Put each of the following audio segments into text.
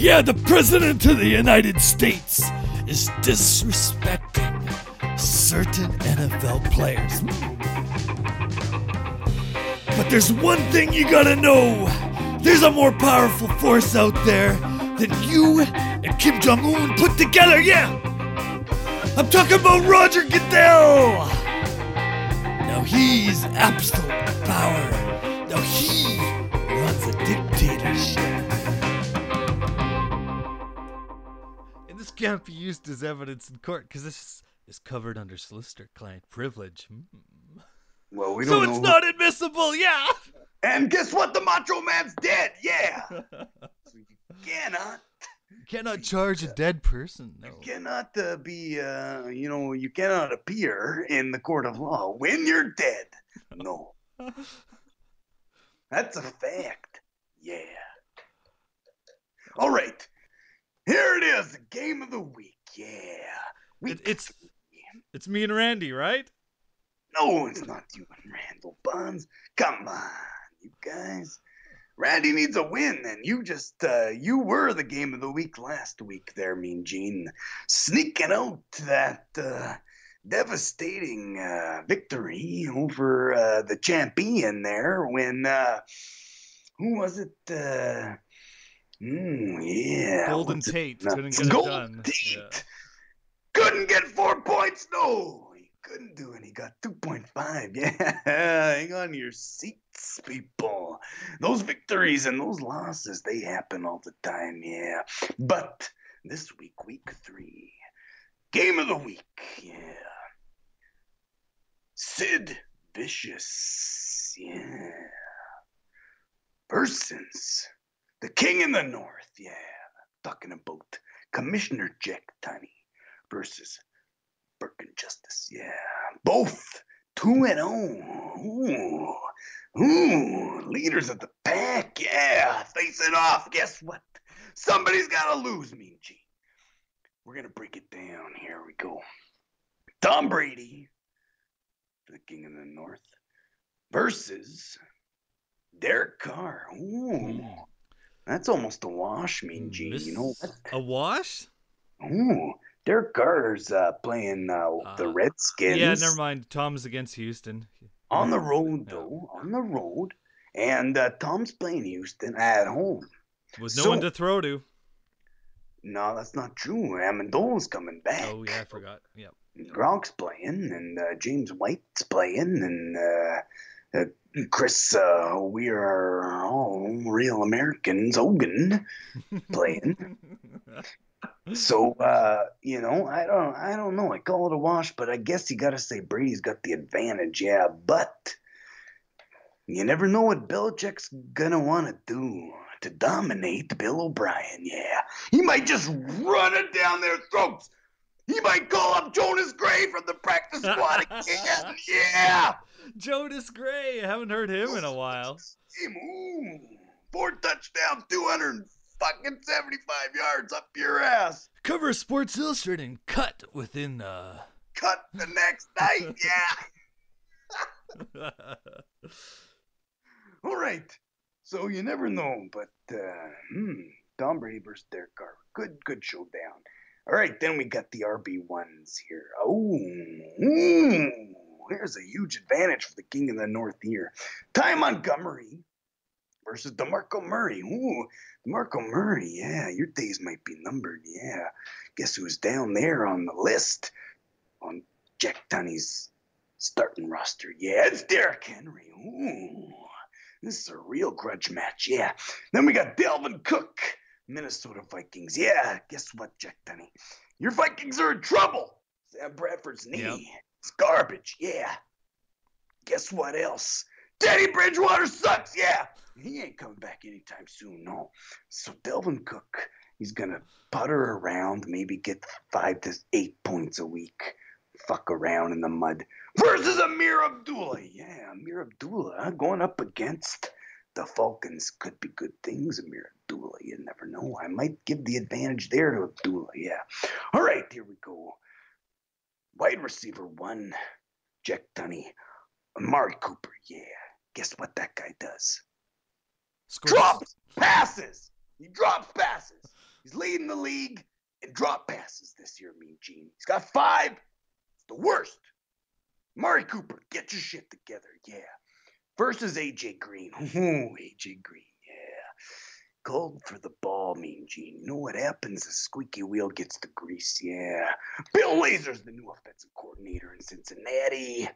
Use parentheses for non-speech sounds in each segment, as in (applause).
Yeah, the President of the United States is disrespecting certain NFL players. But there's one thing you gotta know there's a more powerful force out there than you and Kim Jong un put together, yeah! I'm talking about Roger Goodell! Now he's absolute power. Now he runs a dictatorship. Can't be used as evidence in court because this is covered under solicitor-client privilege. Hmm. Well, we So don't know. it's who- not admissible, yeah! And guess what? The Macho Man's dead. Yeah. (laughs) so you cannot, You cannot charge a dead person, no. you cannot uh, be, uh, you know, you cannot appear in the court of law when you're dead. No, (laughs) that's a fact. Yeah. All right. Here it is, the game of the week. Yeah. Week It- it's- three. It's me and Randy, right? No, it's not you and Randall Buns. Come on, you guys. Randy needs a win, and you just, uh, you were the game of the week last week there, Mean Gene. Sneaking out that, uh, devastating, uh, victory over, uh, the champion there when, uh, who was it, uh, mm, yeah. Golden what's it- Tate no, couldn't get it done. Tate. Yeah. Couldn't get four points. No, he couldn't do it. He got 2.5. (laughs) Yeah, hang on to your seats, people. Those victories and those losses, they happen all the time. Yeah. But this week, week three, game of the week. Yeah. Sid Vicious. Yeah. Persons. The King in the North. Yeah. Talking about Commissioner Jack Tunney versus Burke and Justice. Yeah, both two and oh. Ooh, ooh, leaders of the pack. Yeah, facing off. Guess what? Somebody's got to lose, Mean Gene. We're gonna break it down. Here we go. Tom Brady, the King of the North, versus Derek Carr. Ooh, that's almost a wash, Mean Gene. You know what? A wash? Ooh, Derek Carr's uh, playing uh, the Uh, Redskins. Yeah, never mind. Tom's against Houston. On the (laughs) road, Yeah. though. On the road. And uh, Tom's playing Houston at home. With no So- one to throw to. No, that's not true. Amendola's coming back. Oh, yeah, I forgot. Yep. Gronk's playing, and uh, James White's playing, and uh, Chris, uh, we are all real Americans, Hogan, (laughs) playing. So uh, you know, I don't I don't know. I call it a wash, but I guess you gotta say Brady's got the advantage, yeah. But you never know what Belichick's gonna wanna do to dominate Bill O'Brien, yeah. He might just run it down their throats. He might call up Jonas Gray from the practice squad (laughs) again. Yeah. Jonas Gray. I haven't heard him in a while. Ooh. Four touchdowns, two hundred fucking seventy-five yards up your ass. Cover Sports Illustrated and cut within uh cut the next night. (laughs) Yeah. (laughs) All right. So you never know, but uh, hmm, Tom Brady versus Derek Carr. Good, good showdown. All right, then we got the RB ones here. Oh, ooh, here's a huge advantage for the King of the North here. Ty Montgomery versus DeMarco Murray. Ooh, DeMarco Murray. Yeah, your days might be numbered. Yeah. Guess who's down there on the list on Jack Tunney's starting roster? Yeah, it's Derrick Henry. Ooh, this is a real grudge match. Yeah. Then we got Dalvin Cook, Minnesota Vikings. Yeah, guess what, Jack Tunney? Your Vikings are in trouble. Sam Bradford's knee. Yep. It's garbage. Yeah. Guess what else? Teddy Bridgewater sucks. Yeah. He ain't coming back anytime soon. No. So Dalvin Cook, he's gonna putter around, maybe get five to eight points a week, fuck around in the mud. Versus Ameer Abdullah. Yeah, Ameer Abdullah going up against the Falcons. Could be good things, Ameer Abdullah. You never know. I might give the advantage there to Abdullah. Yeah. All right, here we go. Wide receiver one, Jack Tunney. Amari Cooper. Yeah. Guess what that guy does? Scores. Drops passes. He drops passes. He's leading the league in drop passes this year, Mean Gene. He's got five. It's the worst. Mari Cooper, get your shit together. Yeah. Versus AJ Green. Ooh, AJ Green. Yeah. Gold for the ball, Mean Gene. You know what happens? The squeaky wheel gets the grease. Yeah. Bill Lazor's the new offensive coordinator in Cincinnati.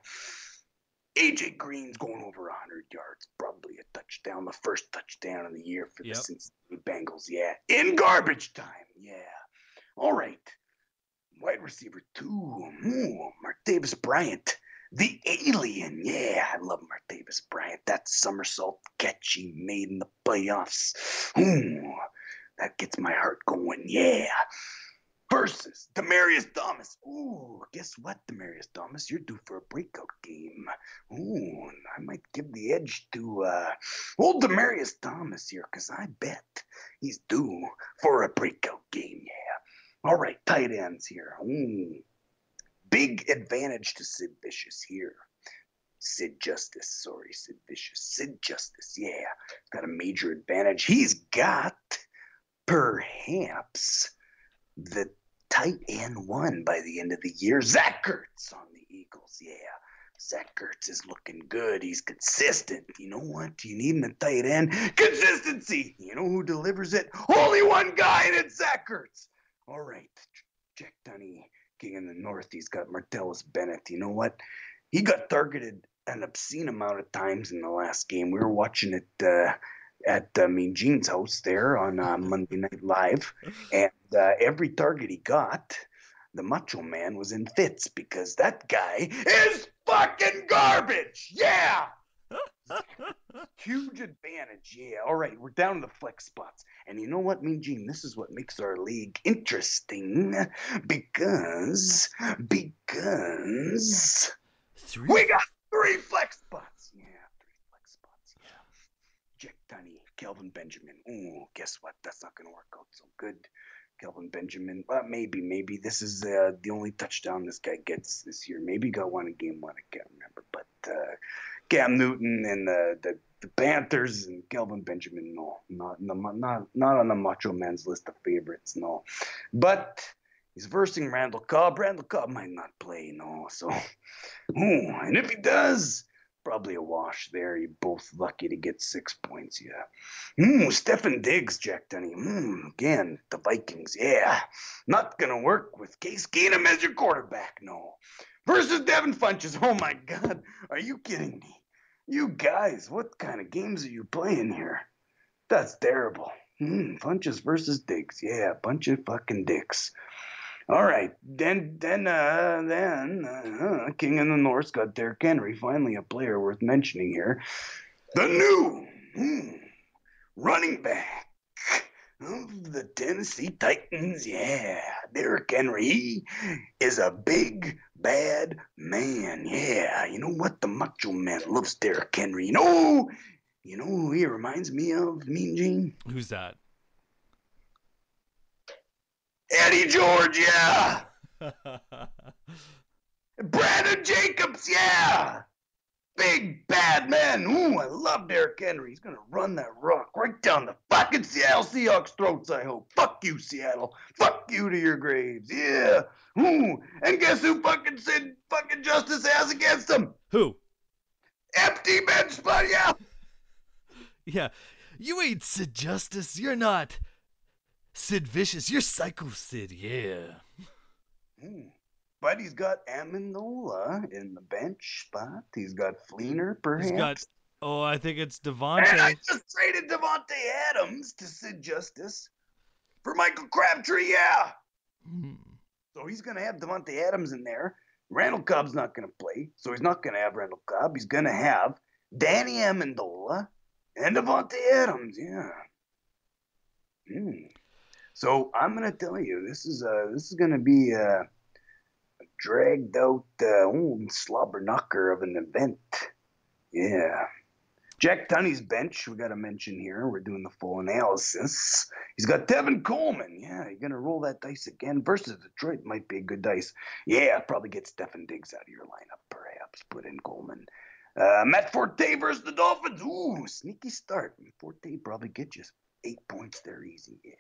AJ Green's going over 100 yards, probably a touchdown, the first touchdown of the year for Yep. the Cincinnati Bengals. Yeah, in garbage time. Yeah. All right. Wide receiver two. Ooh, Martavis Bryant, the alien. Yeah, I love Martavis Bryant. That somersault catch he made in the playoffs. Ooh, that gets my heart going. Yeah versus Demaryius Thomas. Ooh, guess what, Demaryius Thomas? You're due for a breakout game. Ooh, I might give the edge to uh, old Demaryius Thomas here, because I bet he's due for a breakout game. Yeah. All right, tight ends here. Ooh, big advantage to Sid Vicious here. Sid Justice, sorry, Sid Vicious. Sid Justice, yeah. Got a major advantage. He's got perhaps the tight end one by the end of the year. Zach Ertz on the Eagles. Yeah. Zach Ertz is looking good. He's consistent. You know what? You need in a tight end? Consistency. You know who delivers it? Only one guy, and it's Zach Ertz. All right. Jack Tunney, In the North. He's got Martellus Bennett. You know what? He got targeted an obscene amount of times in the last game. We were watching it uh, at uh, Mean Gene's house there on uh, (laughs) Monday Night Live, and uh, every target he got, the Macho Man was in fits because that guy is fucking garbage. Yeah. (laughs) Huge advantage. Yeah. All right. We're down to the flex spots. And you know what, Mean Gene? This is what makes our league interesting because, because Three. we got three flex spots. Yeah. Three flex spots. Yeah. Jack Tunney, Kelvin Benjamin. Ooh, guess what? That's not going to work out so good. Kelvin Benjamin. Well, maybe, maybe this is uh, the only touchdown this guy gets this year. Maybe he got one in game one. I can't remember. But uh, Cam Newton and the, the the Panthers and Kelvin Benjamin. No, not not not on the Macho Man's list of favorites. No, but he's versing Randall Cobb. Randall Cobb might not play. No, so ooh, (laughs) and if he does. Probably a wash there. You're both lucky to get six points. Yeah. Hmm. Stefon Diggs, Jack Denny. Hmm. Again, the Vikings. Yeah. Not gonna work with Case Keenum as your quarterback. No. Versus Devin Funchess. (laughs) Oh my God. Are you kidding me? You guys, what kind of games are you playing here? That's terrible. Hmm. Funchess versus Dicks. Yeah. Bunch of fucking dicks. All right, then, then, uh, then, uh, King in the North got Derrick Henry, finally a player worth mentioning here. The new hmm, running back Hmm, the Tennessee Titans. Yeah, Derrick Henry he is a big bad man. Yeah, you know what? The Macho Man loves Derrick Henry. You know, you know who he reminds me of, Mean Gene? Who's that? Eddie George. Yeah. (laughs) Brandon Jacobs, yeah. Big bad man. Ooh, I love Derrick Henry. He's gonna run that rock right down the fucking Seattle Seahawks throats, I hope. Fuck you, Seattle. Fuck you to your graves. Yeah. Ooh. And guess who fucking Sid fucking Justice has against him? Who? Empty bench spot, yeah. Yeah. You ain't Sid Justice. You're not Sid Vicious. You're Psycho Sid. Yeah. Ooh. But he's got Amendola in the bench spot. He's got Fleener, perhaps. He's got. Oh, I think it's Davante. And I just traded Davante Adams to Sid Justice for Michael Crabtree, yeah. Hmm. So he's going to have Davante Adams in there. Randall Cobb's not going to play, so he's not going to have Randall Cobb. He's going to have Danny Amendola and Davante Adams, yeah. Hmm. So I'm going to tell you, this is uh, this is going to be a dragged out the slobber knocker of an event. Yeah. Jack Tunney's bench, we got to mention here. We're doing the full analysis. He's got Tevin Coleman. Yeah, you're going to roll that dice again versus Detroit. Might be a good dice. Yeah, probably get Stefon Diggs out of your lineup, perhaps. Put in Coleman. Uh, Matt Forte versus the Dolphins. Ooh, sneaky start. Forte probably get you eight points there easy. Yeah.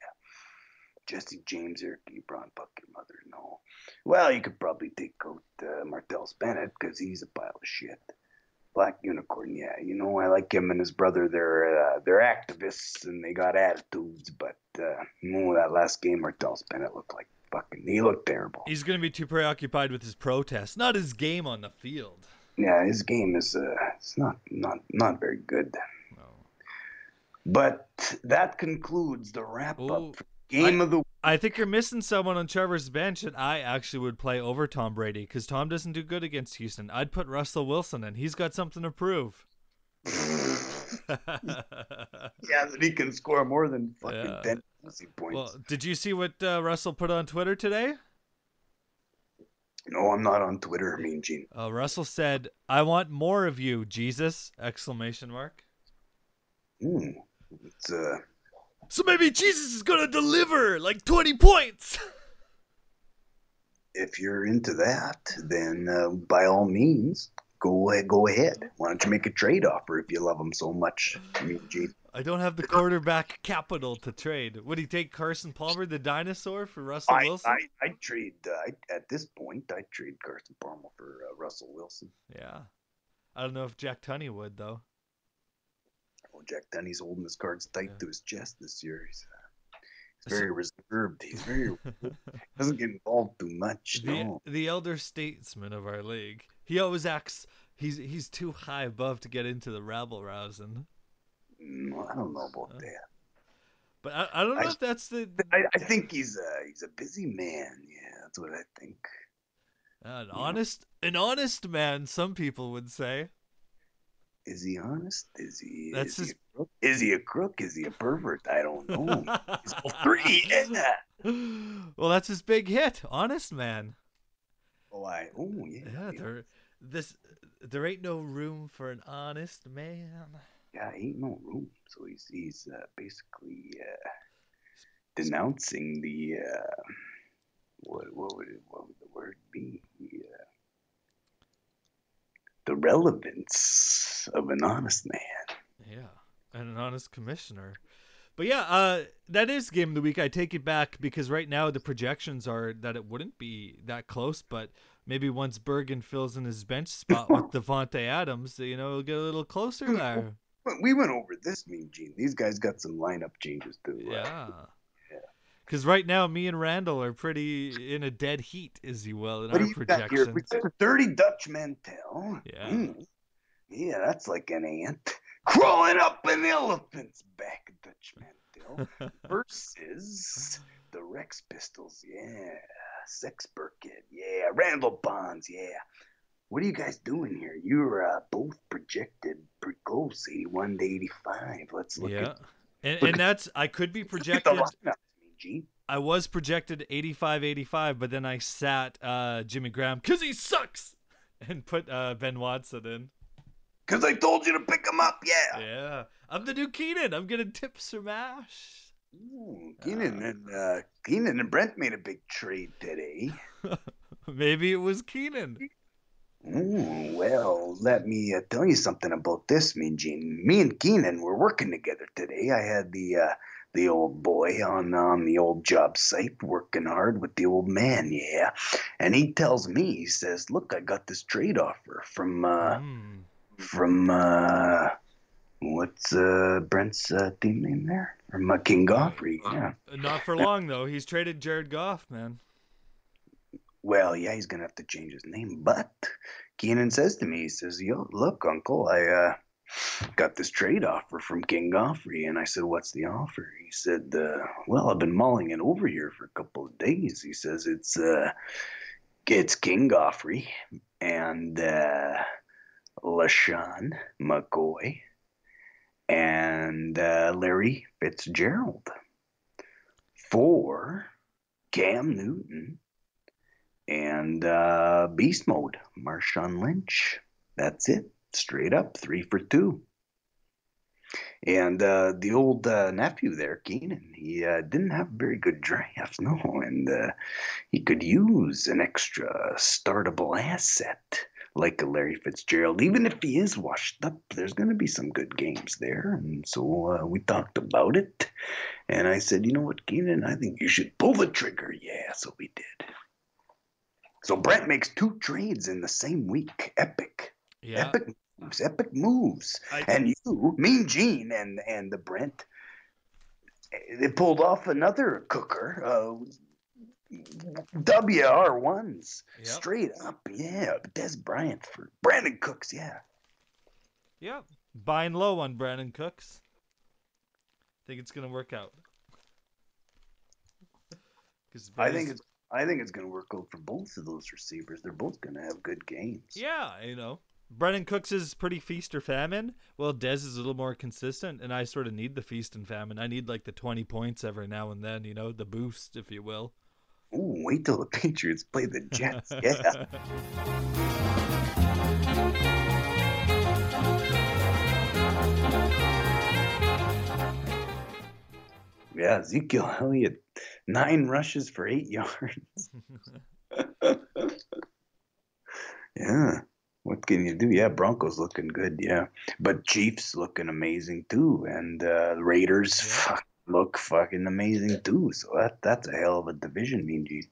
Jesse James or brought Buck your mother? No. Well, you could probably take out uh, Martellus Bennett because he's a pile of shit. Black Unicorn, yeah, you know I like him and his brother. They're uh, they're activists and they got attitudes, but uh, no, that last game Martellus Bennett looked like fucking. He looked terrible. He's gonna be too preoccupied with his protest, not his game on the field. Yeah, his game is uh, it's not not not very good. But that concludes the wrap Ooh, up for game of the I think you're missing someone on Trevor's bench that I actually would play over Tom Brady because Tom doesn't do good against Houston. I'd put Russell Wilson in. He's got something to prove. (laughs) yeah, that he can score more than fucking Yeah. ten points. well, did you see what uh, Russell put on Twitter today? no, I'm not on Twitter, Mean Gene. Uh, Russell said, "I want more of you, Jesus!" Exclamation mark. Hmm. It's uh, So maybe Jesus is gonna deliver like 20 points. if you're into that, then uh, by all means, go ahead, go ahead. Why don't you make a trade offer if you love him so much, Mean Gene? I don't have the quarterback capital to trade. Would he take Carson Palmer, the dinosaur, for Russell I, Wilson? I, I trade uh, I, at this point. I trade Carson Palmer for uh, Russell Wilson. Yeah. I don't know if Jack Tunney would though. Well, Jack Denny's holding his cards tight Yeah. to his chest this year. He's, uh, he's very reserved. He's very (laughs) doesn't get involved too much. the, No. the elder statesman of our league. He always acts he's he's too high above to get into the rabble rousing. No, I don't know about Uh, that. But I, I don't know I- if that's the I, I think he's a he's a busy man. Yeah, that's what I think. an Yeah. honest an honest man, some people would say. Is he honest? Is he? That's is, his- he a crook? is he a crook? Is he a pervert? I don't know. he's all (laughs) three. Yeah. well, that's his big hit, Honest Man. Oh, I. Oh, yeah. Yeah, yeah. there this there ain't no room for an honest man. Yeah, ain't no room. So he's he's uh, basically uh, denouncing the uh, what what would it, what would the word be? The, uh, the relevance of an honest man. Yeah, and an honest commissioner. But yeah, uh, that is game of the week. I take it back because right now the projections are that it wouldn't be that close, but maybe once Bergen fills in his bench spot with (laughs) Davante Adams, you know, it'll get a little closer there. We went over this, Mean Gene. These guys got some lineup changes too. uh, Yeah. Yeah. Because right now, me and Randall are pretty in a dead heat, as you will, in What our you got here? projections. We got a dirty Dutch Mantell. Yeah. Mm. Yeah, that's like an ant (laughs) crawling up an elephant's back, Dutch Mantell. (laughs) versus the Rex Pistols. Yeah. Sex Burkett. Yeah. Randall Bonds. Yeah. What are you guys doing here? You're uh, both projected pretty close, 81 to 85. Let's look yeah. at, And, and that's I could be the projected. Lineups, Mean Gene. I was projected 85 85, but then I sat uh, Jimmy Graham because he sucks (laughs) and put uh, Ben Watson in. Because I told you to pick him up. Yeah. Yeah. I'm the new Keenan. I'm going to tip Smash. Ooh, Keenan and uh, Keenan and Brent made a big trade today. (laughs) Maybe it was Keenan. Ooh, well, let me uh, tell you something about this, Mean Gene. Me and Keenan were working together today. I had the uh, the old boy on on the old job site working hard with the old man, yeah. And he tells me, he says, "Look, I got this trade offer from uh, Mm. from uh, what's uh, Brent's uh, team name there? From uh, King Goffrey, yeah." Not for long, though. He's traded Jared Goff, man. Well, yeah, he's gonna have to change his name. But Keenan says to me, he says, "Yo, look, Uncle, I uh, got this trade offer from King Goffrey." And I said, "What's the offer?" He said, uh, "Well, I've been mulling it over here for a couple of days." He says, "It's uh, it's King Goffrey and uh, LeSean McCoy and uh, Larry Fitzgerald for Cam Newton." and uh, Beast Mode, Marshawn Lynch. That's it, straight up, three for two. And uh, the old uh, nephew there, Keenan, he uh, didn't have very good drafts, (laughs) no, and uh, he could use an extra startable asset like a Larry Fitzgerald. Even if he is washed up, there's going to be some good games there. And so uh, we talked about it. And I said, you know what, Keenan, I think you should pull the trigger. Yeah, so we did. So Brent makes two trades in the same week. Epic. Yeah. Epic moves. Epic moves. I- And you, Mean Gene, and and the Brent, they pulled off another cooker. Uh, WR ones Yep. straight up, yeah. Dez Bryant for Brandin Cooks, yeah. Yep, Buying low on Brandin Cooks. Think it's gonna work out. (laughs) I think it's I think it's gonna work out for both of those receivers. They're both gonna have good games. Yeah, you know. Brandin Cooks is pretty feast or famine. Well, Dez is a little more consistent, and I sort of need the feast and famine. I need like the 20 points every now and then, you know, the boost, if you will. Ooh, wait till the Patriots play the Jets. (laughs) Yeah. Yeah, Ezekiel Elliott, nine rushes for eight yards. (laughs) (laughs) yeah. What can you do? Yeah, Broncos looking good, yeah. But Chiefs looking amazing too. And uh, Raiders fuck, look fucking amazing too. So that that's a hell of a division, Mean Gene.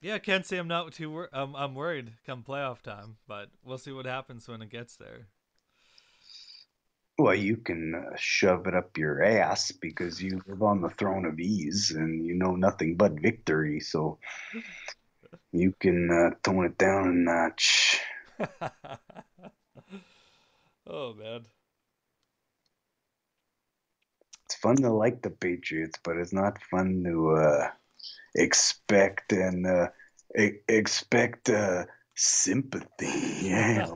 yeah, can't say I'm not too wor- um, I'm worried come playoff time, but we'll see what happens when it gets there. Well, you can uh, shove it up your ass because you live on the throne of ease and you know nothing but victory. So you can uh, tone it down a notch. (laughs) oh man. It's fun to like the Patriots, but it's not fun to uh, expect and uh, e- expect uh, sympathy. (laughs) Yeah,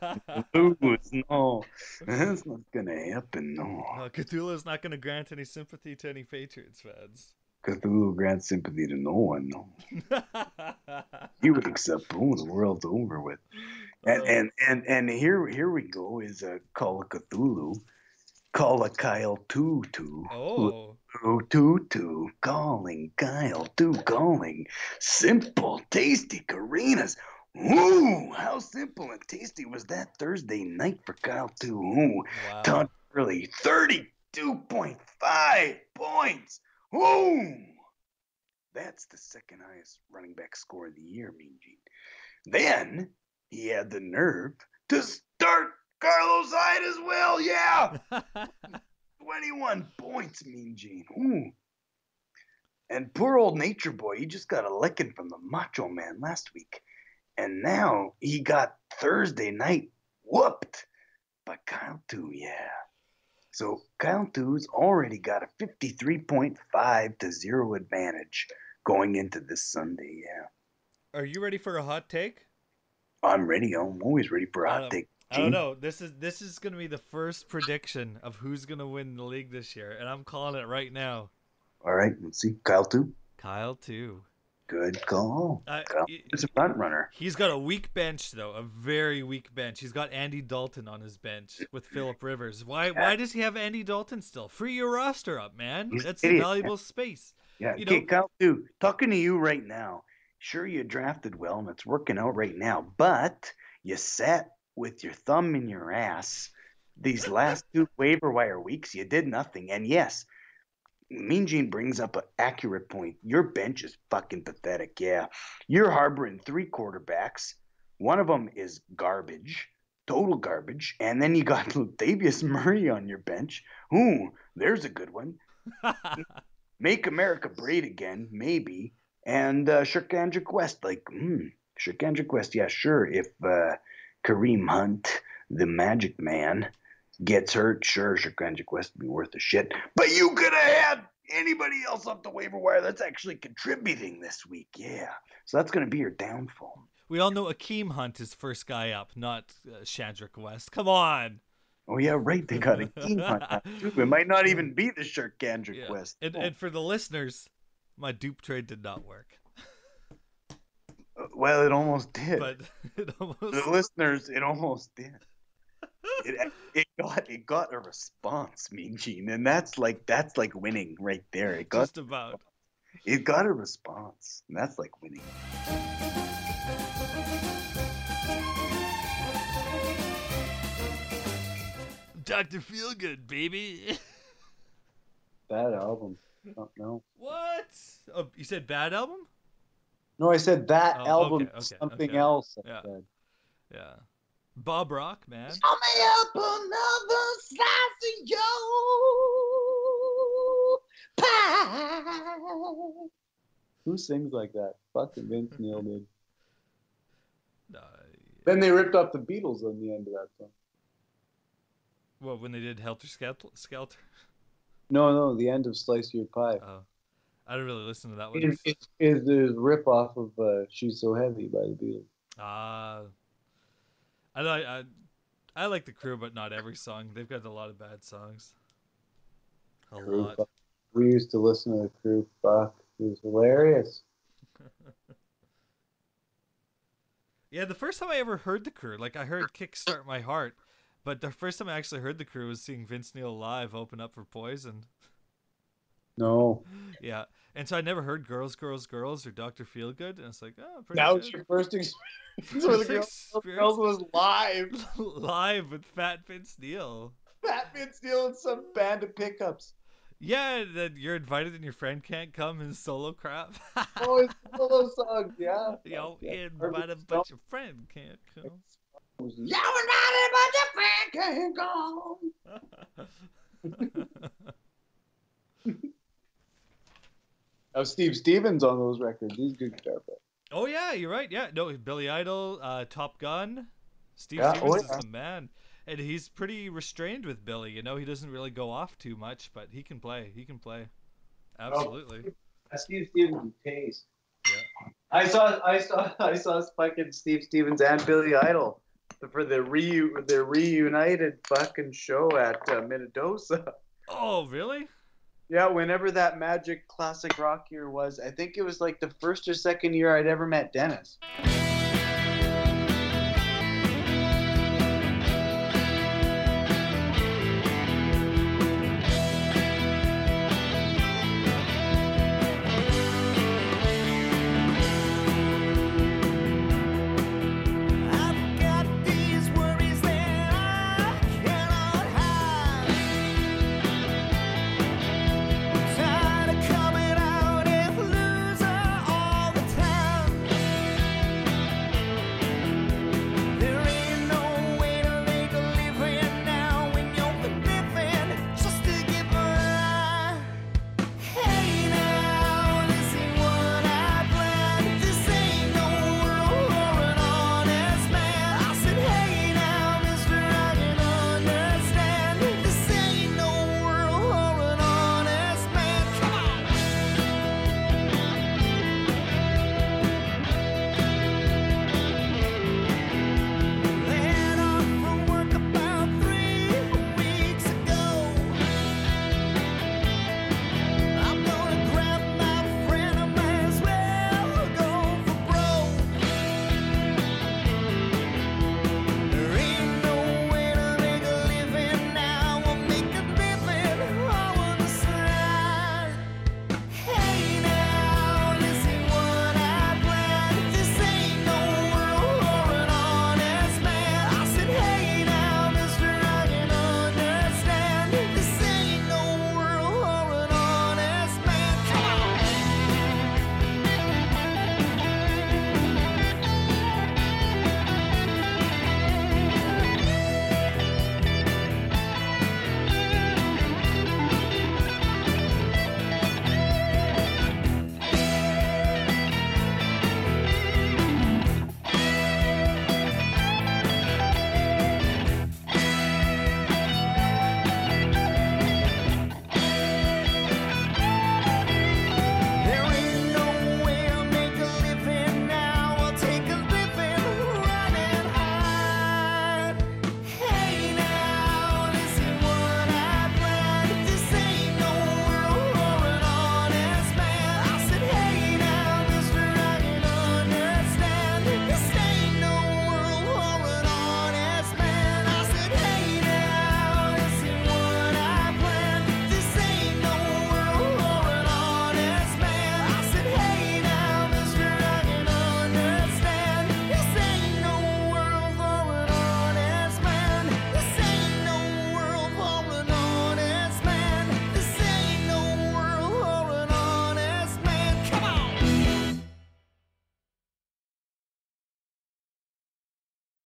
lose. No, that's not gonna happen. No, Uh, Cthulhu's not going to grant any sympathy to any Patriots fans. Cthulhu grants sympathy to no one. No, (laughs) he wakes up, boom, the world's over with. And Oh. and and and here here we go is a call of Cthulhu, call a Kyle Tutu. oh. Two, two, two, calling, Kyle, two, calling. Simple, tasty Carinas. Ooh, how simple and tasty was that Thursday night for Kyle? Ooh, Wow. Todd Gurley, 32.5 points. Ooh, that's the second highest running back score of the year, Mean Gene. Then he had the nerve to start Carlos Hyde as well. Yeah. (laughs) 21 points, Mean Gene. Ooh. And poor old Nature Boy, he just got a licking from the Macho Man last week. And now he got Thursday night whooped by Kyle 2, yeah. So Kyle 2's already got a 53.5 to 0 advantage going into this Sunday, yeah. Are you ready for a hot take? I'm ready. I'm always ready for a hot Um, take. I don't know. This is this is gonna be the first prediction of who's gonna win the league this year, and I'm calling it right now. All right, let's see. Kyle 2. Kyle too. Good call. Uh, is a front runner. He's got a weak bench though, a very weak bench. He's got Andy Dalton on his bench with Philip Rivers. Why why does he have Andy Dalton still? Free your roster up, man. He's That's idiot, valuable space. Yeah, You okay, know- Kyle, too. Talking to you right now. Sure, you drafted well and it's working out right now, but you sat with your thumb in your ass these last (laughs) two waiver wire weeks. You did nothing. And yes, Mean Gene brings up an accurate point. Your bench is fucking pathetic. Yeah, you're harboring three quarterbacks. One of them is garbage, total garbage, and then you got (laughs) Latavius Murray on your bench. Ooh, there's a good one. (laughs) Make America Great Again, maybe, and uh, Shirkandra Quest. Like, hmm, Shirkandra Quest, yeah, sure. If uh, Kareem Hunt, the Magic Man, gets hurt, sure, Shirkandra Quest would be worth a shit. But you could have had anybody else up the waiver wire that's actually contributing this week, yeah. So that's going to be your downfall. we all know Akeem Hunt is first guy up, not uh, Shadrick West. Come on. Oh yeah, right. They got a Hunt (laughs) too. It might not even be the Shirkandra Yeah. Quest. And, Oh. and for the listeners, my dupe trade did not work, well, it almost did. but (laughs) it almost. the listeners, it almost did. It, it got it got a response, Mean Gene, and that's like that's like winning right there. It got Just about. it got a response, and that's like winning. Dr. Feelgood, baby. (laughs) Bad album. Oh, no. what? Oh, you said bad album? No, I said that Oh, album. okay, okay, something okay. else. I Yeah. said. Yeah. Bob Rock, man. Throw me up another slice of your pie. Who sings like that? Fucking Vince Neil did. Uh, Then they ripped off the Beatles on the end of that song. what, when they did Helter Skelter? Skelter? No, no, the end of Slice Your Pie. Oh. I didn't really listen to that one. It, it, it's the rip off of uh, She's So Heavy by the Beatles. Ah. I like I, I like the Crüe, but not every song. They've got a lot of bad songs. A Crew, lot. fuck. We used to listen to the Crüe. Fuck, it was hilarious. (laughs) Yeah, the first time I ever heard the Crüe, like I heard "Kickstart My Heart," but the first time I actually heard the Crüe was seeing Vince Neil live open up for Poison. No, Yeah, and so I never heard "Girls, Girls, Girls" or "Doctor Feelgood," and it's like, oh, pretty that good. (laughs) (laughs) was your first experience with the girls. Girls was live. (laughs) live with Fat Vince Neil. Fat Vince Neil and some band of pickups. Yeah, that you're invited and your friend can't come and solo crap. Oh, it's all those songs, yeah. Yo, Yeah. invited but your friend can't come. Yeah, invited, but your friend can't come. Oh, Steve Stevens on those records. He's a good guitar player. oh yeah, you're right. Yeah, no, Billy Idol, uh, Top Gun, Steve Yeah, Stevens oh, is yeah. the man, and he's pretty restrained with Billy. You know, he doesn't really go off too much, but he can play. He can play. Absolutely. Steve Stevens taste. Yeah. I saw, I saw, (laughs) I saw fucking Steve Stevens and Billy Idol for the reu the reunited fucking show at uh, Minnedosa. Oh, really? Yeah, whenever that Magic Classic Rock year was, I think it was like the first or second year I'd ever met Dennis.